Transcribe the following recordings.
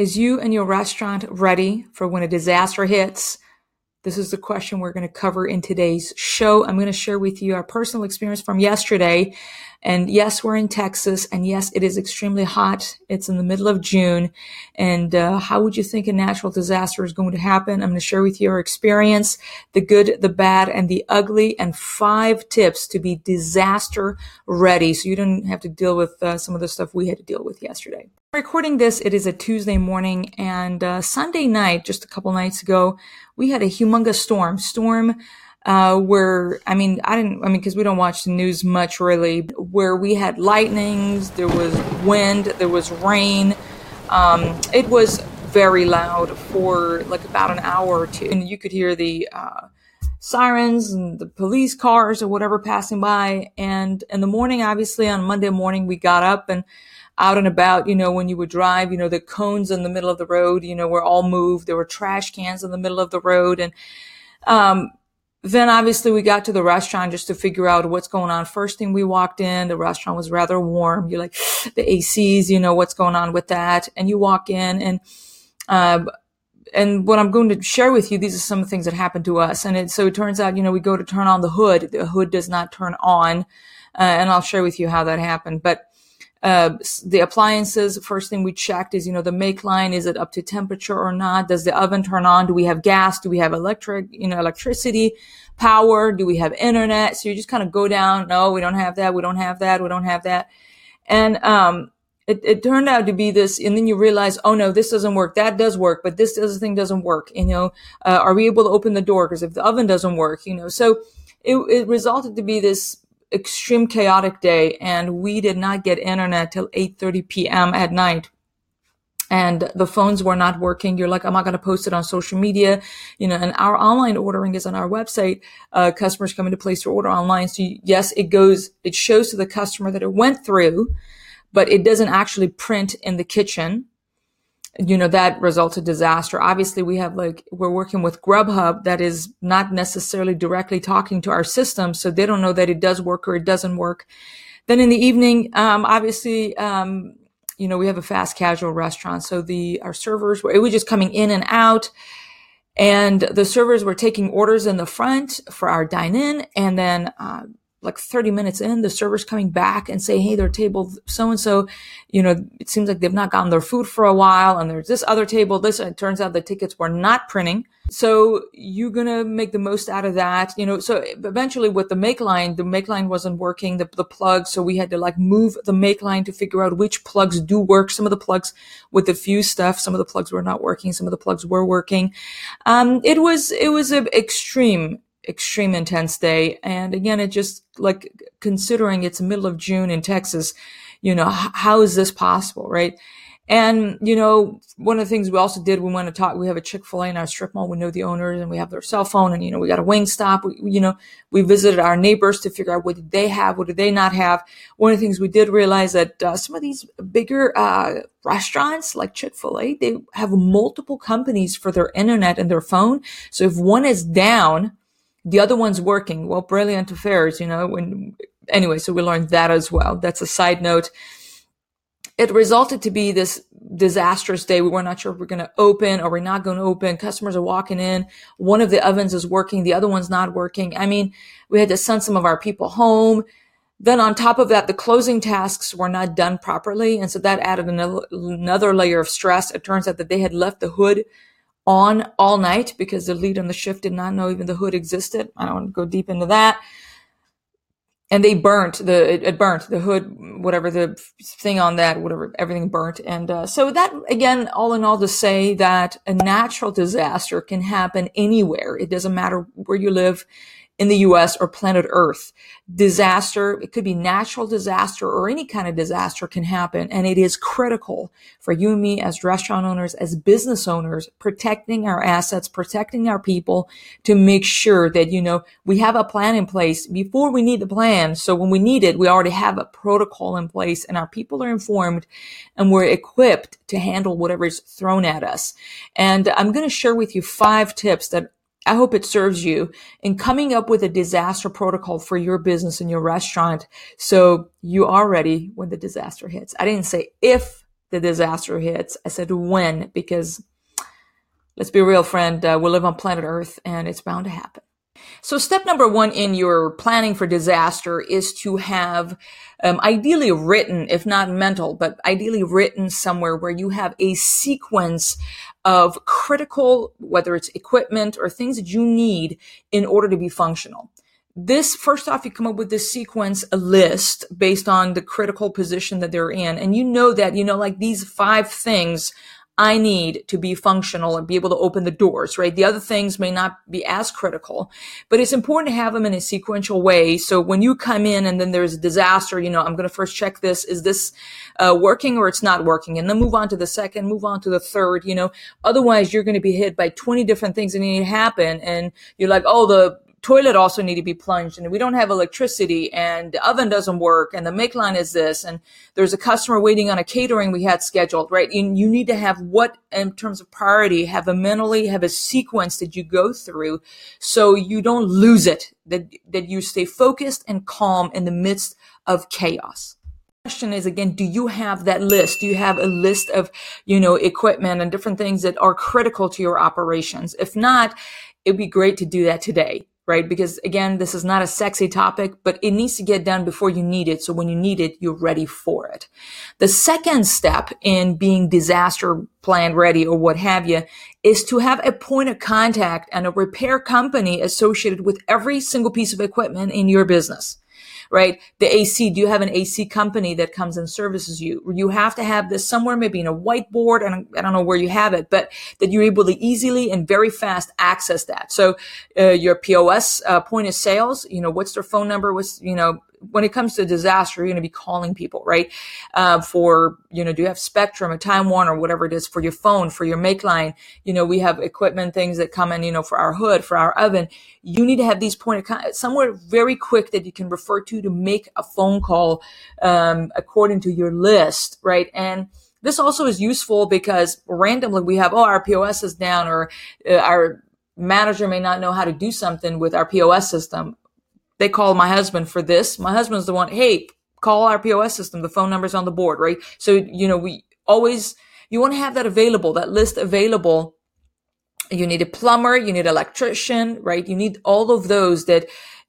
Is you and your restaurant ready for when a disaster hits? This is the question we're going to cover in today's show. I'm going to share with you our personal experience from yesterday. And yes, we're in Texas. And yes, it is extremely hot. It's in the middle of June. And uh, how would you think a natural disaster is going to happen? I'm going to share with you our experience, the good, the bad, and the ugly, and five tips to be disaster ready so you don't have to deal with uh, some of the stuff we had to deal with yesterday. Recording this, it is a Tuesday morning, and uh, Sunday night, just a couple nights ago, we had a humongous storm. Storm uh, where I mean, I didn't. I mean, because we don't watch the news much, really. Where we had lightnings, there was wind, there was rain. Um, it was very loud for like about an hour or two, and you could hear the uh, sirens and the police cars or whatever passing by. And in the morning, obviously, on Monday morning, we got up and out and about, you know, when you would drive, you know, the cones in the middle of the road, you know, were all moved. There were trash cans in the middle of the road. And, um, then obviously we got to the restaurant just to figure out what's going on. First thing we walked in, the restaurant was rather warm. You're like, the ACs, you know, what's going on with that? And you walk in and, uh, and what I'm going to share with you, these are some of the things that happened to us. And it, so it turns out, you know, we go to turn on the hood. The hood does not turn on. Uh, and I'll share with you how that happened. But uh, the appliances, first thing we checked is, you know, the make line, is it up to temperature or not? Does the oven turn on? Do we have gas? Do we have electric, you know, electricity, power? Do we have internet? So you just kind of go down. No, we don't have that. We don't have that. We don't have that. And, um, it, it turned out to be this, and then you realize, oh no, this doesn't work. That does work, but this other thing doesn't work. You know, uh, are we able to open the door? Because if the oven doesn't work, you know, so it, it resulted to be this extreme chaotic day and we did not get internet till 8.30 p.m. at night and the phones were not working. You're like, I'm not going to post it on social media, you know, and our online ordering is on our website. Uh, customers coming to place their order online. So yes, it goes, it shows to the customer that it went through, but it doesn't actually print in the kitchen you know, that results in disaster. Obviously, we have like, we're working with Grubhub that is not necessarily directly talking to our system. So they don't know that it does work or it doesn't work. Then in the evening, um, obviously, um, you know, we have a fast casual restaurant. So the, our servers were, it was just coming in and out. And the servers were taking orders in the front for our dine in. And then, uh, like 30 minutes in, the server's coming back and say, Hey, their table so and so, you know, it seems like they've not gotten their food for a while. And there's this other table. This, it turns out the tickets were not printing. So you're going to make the most out of that, you know, so eventually with the make line, the make line wasn't working, the, the plugs. So we had to like move the make line to figure out which plugs do work. Some of the plugs with the fuse stuff, some of the plugs were not working. Some of the plugs were working. Um, it was, it was an extreme extreme intense day. And again, it just like considering it's middle of June in Texas, you know, how is this possible? Right. And, you know, one of the things we also did, we want to talk, we have a Chick-fil-A in our strip mall. We know the owners and we have their cell phone and, you know, we got a Wingstop. We, you know, we visited our neighbors to figure out what did they have? What did they not have? One of the things we did realize that uh, some of these bigger, uh, restaurants like Chick-fil-A, they have multiple companies for their internet and their phone. So if one is down, the other one's working. Well, brilliant affairs, you know, when, anyway, so we learned that as well. That's a side note. It resulted to be this disastrous day. We were not sure if we're going to open or we're not going to open. Customers are walking in. One of the ovens is working. The other one's not working. I mean, we had to send some of our people home. Then on top of that, the closing tasks were not done properly. And so that added another, another layer of stress. It turns out that they had left the hood on all night because the lead on the shift did not know even the hood existed. I don't want to go deep into that. And they burnt the, it, it burnt the hood, whatever the thing on that, whatever, everything burnt. And, uh, so that again, all in all to say that a natural disaster can happen anywhere. It doesn't matter where you live in the US or planet Earth. Disaster, it could be natural disaster or any kind of disaster can happen. And it is critical for you and me as restaurant owners, as business owners, protecting our assets, protecting our people to make sure that, you know, we have a plan in place before we need the plan. So when we need it, we already have a protocol in place and our people are informed and we're equipped to handle whatever is thrown at us. And I'm going to share with you five tips that I hope it serves you in coming up with a disaster protocol for your business and your restaurant so you are ready when the disaster hits. I didn't say if the disaster hits. I said when because let's be real, friend, uh, we live on planet Earth and it's bound to happen. So step number one in your planning for disaster is to have, um, ideally written, if not mental, but ideally written somewhere where you have a sequence of critical, whether it's equipment or things that you need in order to be functional. This first off, you come up with this sequence, a list based on the critical position that they're in. And you know that, you know, like these five things I need to be functional and be able to open the doors, right? The other things may not be as critical, but it's important to have them in a sequential way. So when you come in and then there's a disaster, you know, I'm going to first check this. Is this uh, working or it's not working? And then move on to the second, move on to the third, you know, otherwise you're going to be hit by 20 different things that need to happen. And you're like, oh, the toilet also need to be plunged and we don't have electricity and the oven doesn't work and the make line is this and there's a customer waiting on a catering we had scheduled right? You, you need to have what in terms of priority have a mentally have a sequence that you go through so you don't lose it that that you stay focused and calm in the midst of chaos. Question is again do you have that list? Do you have a list of you know equipment and different things that are critical to your operations? If not it'd be great to do that today right? Because again, this is not a sexy topic, but it needs to get done before you need it. So when you need it, you're ready for it. The second step in being disaster plan ready or what have you is to have a point of contact and a repair company associated with every single piece of equipment in your business right? The AC, do you have an AC company that comes and services you? You have to have this somewhere, maybe in a whiteboard, and I don't know where you have it, but that you're able to easily and very fast access that. So uh, your POS uh, point of sales, you know, what's their phone number? What's you know when it comes to disaster, you're going to be calling people, right? Uh, for, you know, do you have Spectrum or Time Warner, or whatever it is for your phone, for your make line? You know, we have equipment things that come in, you know, for our hood, for our oven. You need to have these point of somewhere very quick that you can refer to to make a phone call, um, according to your list, right? And, this also is useful because randomly we have, oh, our POS is down or uh, our manager may not know how to do something with our POS system they call my husband for this. My husband's the one, hey, call our POS system. The phone number's on the board, right? So, you know, we always, you want to have that available, that list available. You need a plumber, you need an electrician, right? You need all of those that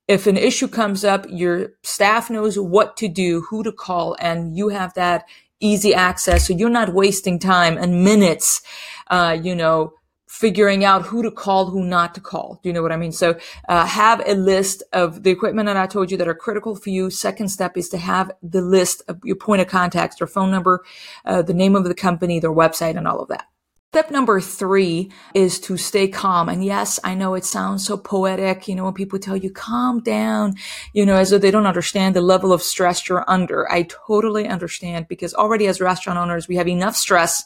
if an issue comes up, your staff knows what to do, who to call, and you have that easy access. So you're not wasting time and minutes, uh, you know, figuring out who to call, who not to call. Do you know what I mean? So uh, have a list of the equipment that I told you that are critical for you. Second step is to have the list of your point of contacts, their phone number, uh, the name of the company, their website, and all of that. Step number three is to stay calm. And yes, I know it sounds so poetic. You know, when people tell you calm down, you know, as though they don't understand the level of stress you're under. I totally understand because already as restaurant owners, we have enough stress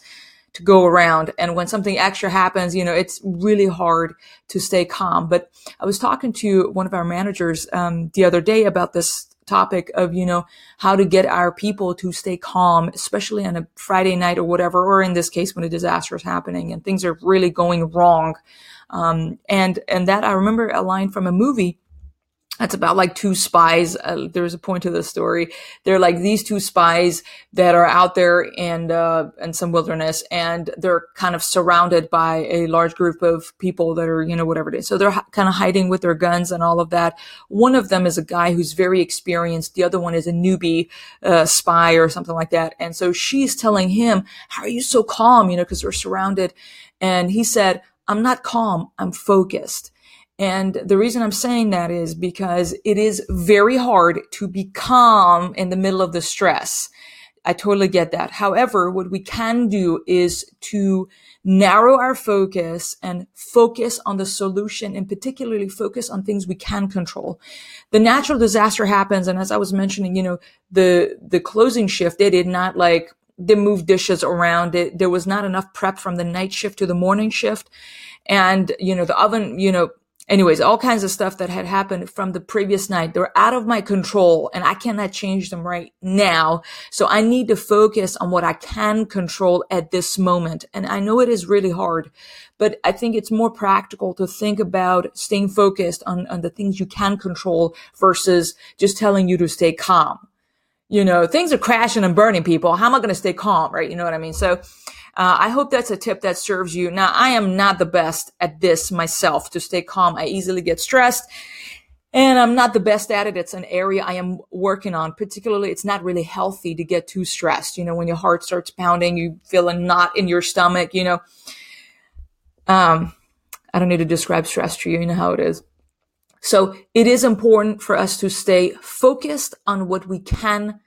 to go around. And when something extra happens, you know, it's really hard to stay calm. But I was talking to one of our managers um, the other day about this topic of, you know, how to get our people to stay calm, especially on a Friday night or whatever, or in this case, when a disaster is happening and things are really going wrong. Um, and, and that I remember a line from a movie it's about like two spies. Uh, there's a point to the story. They're like these two spies that are out there and uh, in some wilderness, and they're kind of surrounded by a large group of people that are you know whatever it is. So they're h- kind of hiding with their guns and all of that. One of them is a guy who's very experienced. The other one is a newbie uh, spy or something like that. And so she's telling him, "How are you so calm?" You know, because they're surrounded. And he said, "I'm not calm. I'm focused." And the reason I'm saying that is because it is very hard to be calm in the middle of the stress. I totally get that. However, what we can do is to narrow our focus and focus on the solution and particularly focus on things we can control. The natural disaster happens. And as I was mentioning, you know, the, the closing shift, they did not like, they moved dishes around it. There was not enough prep from the night shift to the morning shift. And, you know, the oven, you know, anyways, all kinds of stuff that had happened from the previous night. They're out of my control and I cannot change them right now. So I need to focus on what I can control at this moment. And I know it is really hard, but I think it's more practical to think about staying focused on, on the things you can control versus just telling you to stay calm. you know, things are crashing and burning people. How am I going to stay calm? Right. You know what I mean? So, uh, I hope that's a tip that serves you. Now, I am not the best at this myself to stay calm. I easily get stressed and I'm not the best at it. It's an area I am working on. Particularly, it's not really healthy to get too stressed. You know, when your heart starts pounding, you feel a knot in your stomach, you know. Um, I don't need to describe stress to you. You know how it is. So it is important for us to stay focused on what we can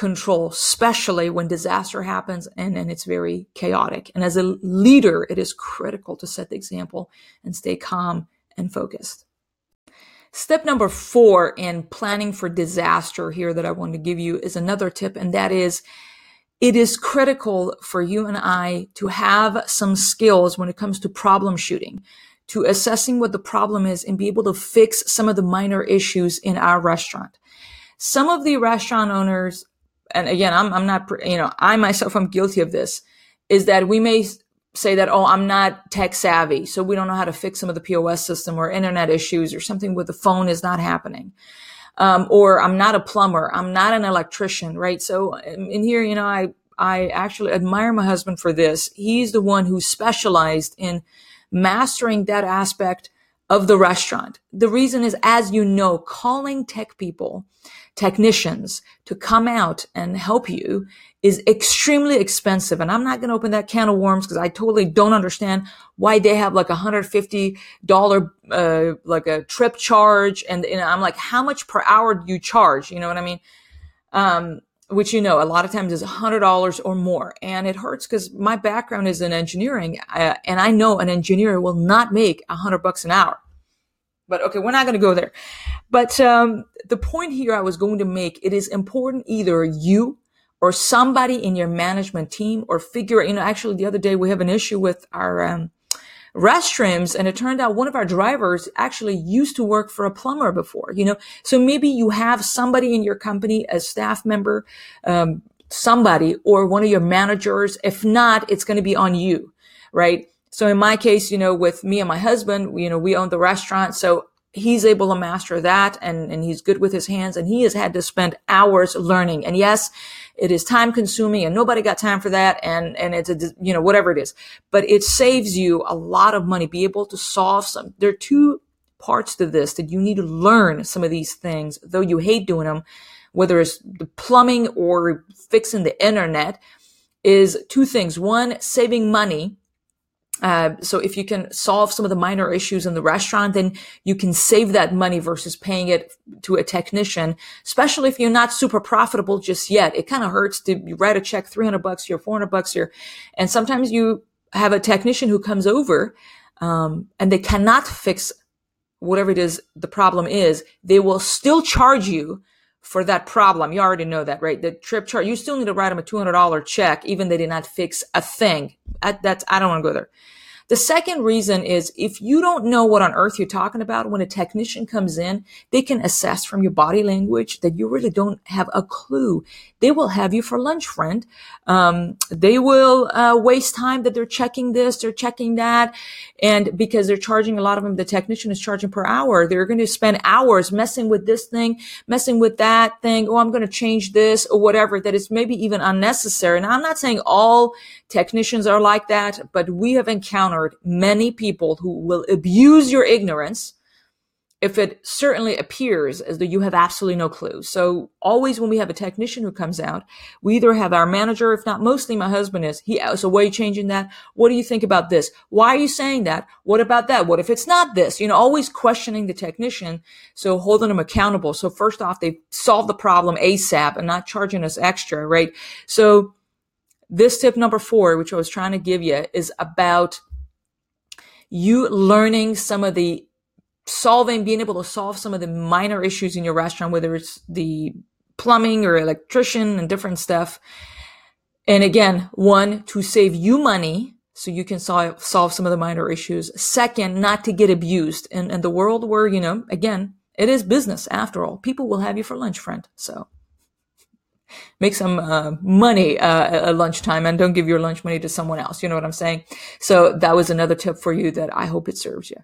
control, especially when disaster happens and, and it's very chaotic. And as a leader, it is critical to set the example and stay calm and focused. Step number four in planning for disaster here that I want to give you is another tip, and that is it is critical for you and I to have some skills when it comes to problem shooting to assessing what the problem is and be able to fix some of the minor issues in our restaurant. Some of the restaurant owners, and again, I'm, I'm not, you know, I myself am guilty of this, is that we may say that, oh, I'm not tech savvy, so we don't know how to fix some of the POS system or internet issues or something with the phone is not happening. Um, or I'm not a plumber, I'm not an electrician, right? So in here, you know, I, I actually admire my husband for this. He's the one who specialized in mastering that aspect of the restaurant. The reason is, as you know, calling tech people, technicians to come out and help you is extremely expensive. And I'm not going to open that can of worms because I totally don't understand why they have like a $150, uh, like a trip charge. And, and I'm like, how much per hour do you charge? You know what I mean? Um, which you know a lot of times is $100 or more and it hurts because my background is in engineering uh, and i know an engineer will not make a 100 bucks an hour but okay we're not going to go there. But um, the point here i was going to make it is important either you or somebody in your management team or figure you know actually the other day we have an issue with our um, restrooms and it turned out one of our drivers actually used to work for a plumber before you know? So maybe you have somebody in your company a staff member um, somebody or one of your managers. If not it's going to be on you right so in my case you know with me and my husband you know we own the restaurant so he's able to master that and, and he's good with his hands and he has had to spend hours learning. And yes, it is time consuming and nobody got time for that. And, and it's a, you know, whatever it is, but it saves you a lot of money, be able to solve some, there are two parts to this that you need to learn some of these things, though you hate doing them, whether it's the plumbing or fixing the internet is two things. One, saving money uh, so if you can solve some of the minor issues in the restaurant, then you can save that money versus paying it to a technician, especially if you're not super profitable just yet. It kind of hurts to write a check 300 bucks here, 400 bucks here. And sometimes you have a technician who comes over, um, and they cannot fix whatever it is the problem is. They will still charge you for that problem. You already know that, right? The trip chart, you still need to write them a $200 check, even they did not fix a thing. that's, I don't want to go there. The second reason is if you don't know what on earth you're talking about, when a technician comes in, they can assess from your body language that you really don't have a clue. They will have you for lunch, friend. Um, they will uh, waste time that they're checking this, they're checking that. And because they're charging a lot of them, the technician is charging per hour. They're going to spend hours messing with this thing, messing with that thing. Oh, I'm going to change this or whatever that is maybe even unnecessary. Now, I'm not saying all technicians are like that, but we have encountered many people who will abuse your ignorance if it certainly appears as though you have absolutely no clue. So always when we have a technician who comes out, we either have our manager, if not mostly my husband is, he, so why are you changing that? What do you think about this? Why are you saying that? What about that? What if it's not this? You know, always questioning the technician. So holding them accountable. So first off, they solve the problem ASAP and not charging us extra, right? So this tip number four, which I was trying to give you is about you learning some of the solving, being able to solve some of the minor issues in your restaurant, whether it's the plumbing or electrician and different stuff. And again, one, to save you money so you can solve, solve some of the minor issues. Second, not to get abused. in, in the world where, you know, again, it is business after all. People will have you for lunch, friend. So make some uh, money uh, at lunchtime and don't give your lunch money to someone else. You know what I'm saying? So that was another tip for you that I hope it serves you.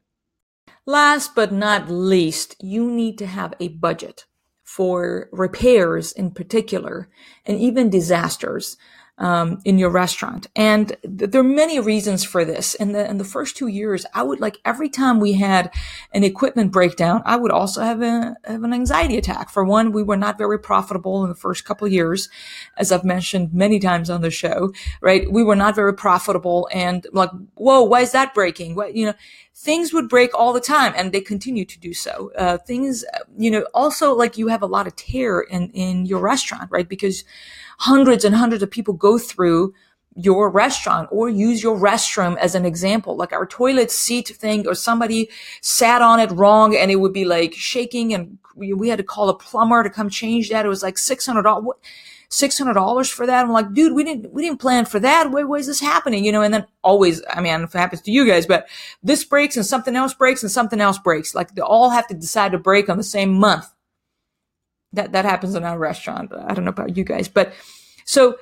Last but not least, you need to have a budget for repairs in particular, and even disasters um, in your restaurant. And th- there are many reasons for this. In the in the first two years, I would like every time we had an equipment breakdown, I would also have, a, have an anxiety attack. For one, we were not very profitable in the first couple years, as I've mentioned many times on the show. Right, we were not very profitable, and like, whoa, why is that breaking? What you know things would break all the time and they continue to do so uh, things you know also like you have a lot of tear in in your restaurant right because hundreds and hundreds of people go through your restaurant or use your restroom as an example. Like our toilet seat thing or somebody sat on it wrong and it would be like shaking and we had to call a plumber to come change that. It was like $600. $600 for that. I'm like, dude, we didn't, we didn't plan for that. Why, why is this happening? You know, and then always, I mean, if it happens to you guys, but this breaks and something else breaks and something else breaks. Like they all have to decide to break on the same month. That that happens in our restaurant. I don't know about you guys, but so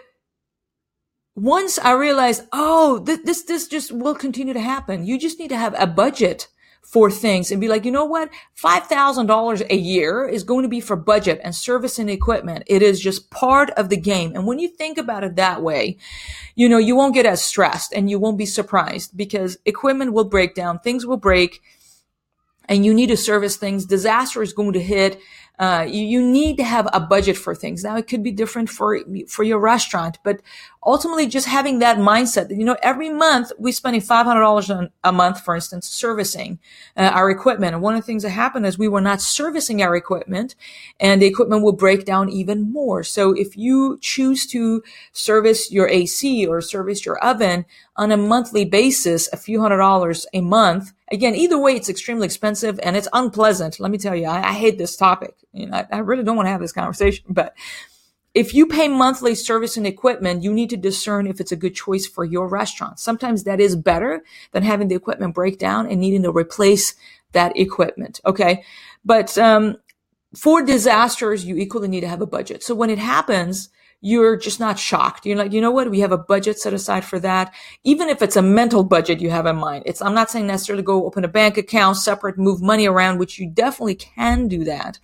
once I realized, oh, th- this this just will continue to happen. You just need to have a budget for things and be like, you know what? $5,000 a year is going to be for budget and service and equipment. It is just part of the game. And when you think about it that way, you know, you won't get as stressed and you won't be surprised because equipment will break down, things will break and you need to service things. Disaster is going to hit uh, you, you need to have a budget for things. Now it could be different for, for your restaurant, but ultimately just having that mindset that, you know, every month we're spending $500 a month, for instance, servicing uh, our equipment. And one of the things that happened is we were not servicing our equipment and the equipment will break down even more. So if you choose to service your AC or service your oven on a monthly basis, a few hundred dollars a month, again, either way, it's extremely expensive and it's unpleasant. Let me tell you, I, I hate this topic. You know, I, I really don't want to have this conversation, but if you pay monthly service and equipment, you need to discern if it's a good choice for your restaurant. Sometimes that is better than having the equipment break down and needing to replace that equipment. Okay. But, um, for disasters, you equally need to have a budget. So when it happens, you're just not shocked. You're like, you know what? We have a budget set aside for that. Even if it's a mental budget you have in mind. It's, I'm not saying necessarily go open a bank account separate, move money around, which you definitely can do that.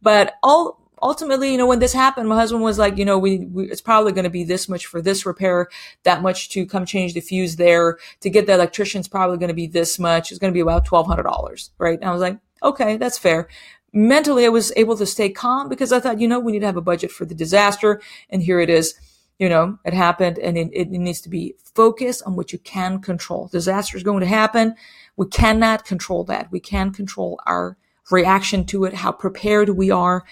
But all, ultimately, you know, when this happened, my husband was like, you know, we, we it's probably going to be this much for this repair, that much to come change the fuse there. To get the electrician's probably going to be this much. It's going to be about $1,200, right? And I was like, okay, that's fair mentally I was able to stay calm because I thought, you know, we need to have a budget for the disaster. And here it is. You know, it happened and it, it needs to be focused on what you can control. Disaster is going to happen. We cannot control that. We can control our reaction to it, how prepared we are,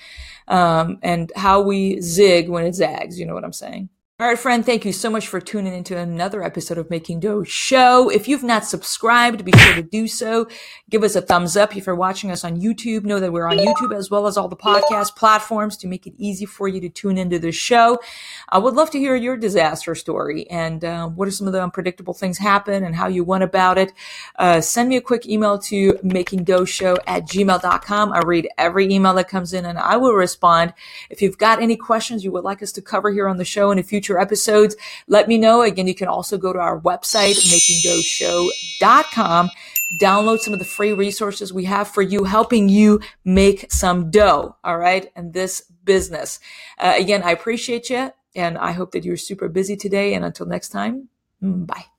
um, and how we zig when it zags. You know what I'm saying? All right, friend, thank you so much for tuning into another episode of Making Dough Show. If you've not subscribed, be sure to do so. Give us a thumbs up if you're watching us on YouTube. Know that we're on YouTube as well as all the podcast platforms to make it easy for you to tune into the show. I would love to hear your disaster story and uh, what are some of the unpredictable things happen and how you went about it. Uh, send me a quick email to makingdoughshow at gmail.com. I read every email that comes in and I will respond. If you've got any questions you would like us to cover here on the show in a future future episodes, let me know. Again, you can also go to our website, makingdoughshow.com, download some of the free resources we have for you, helping you make some dough. All right. And this business. Uh, again, I appreciate you and I hope that you're super busy today. And until next time, bye.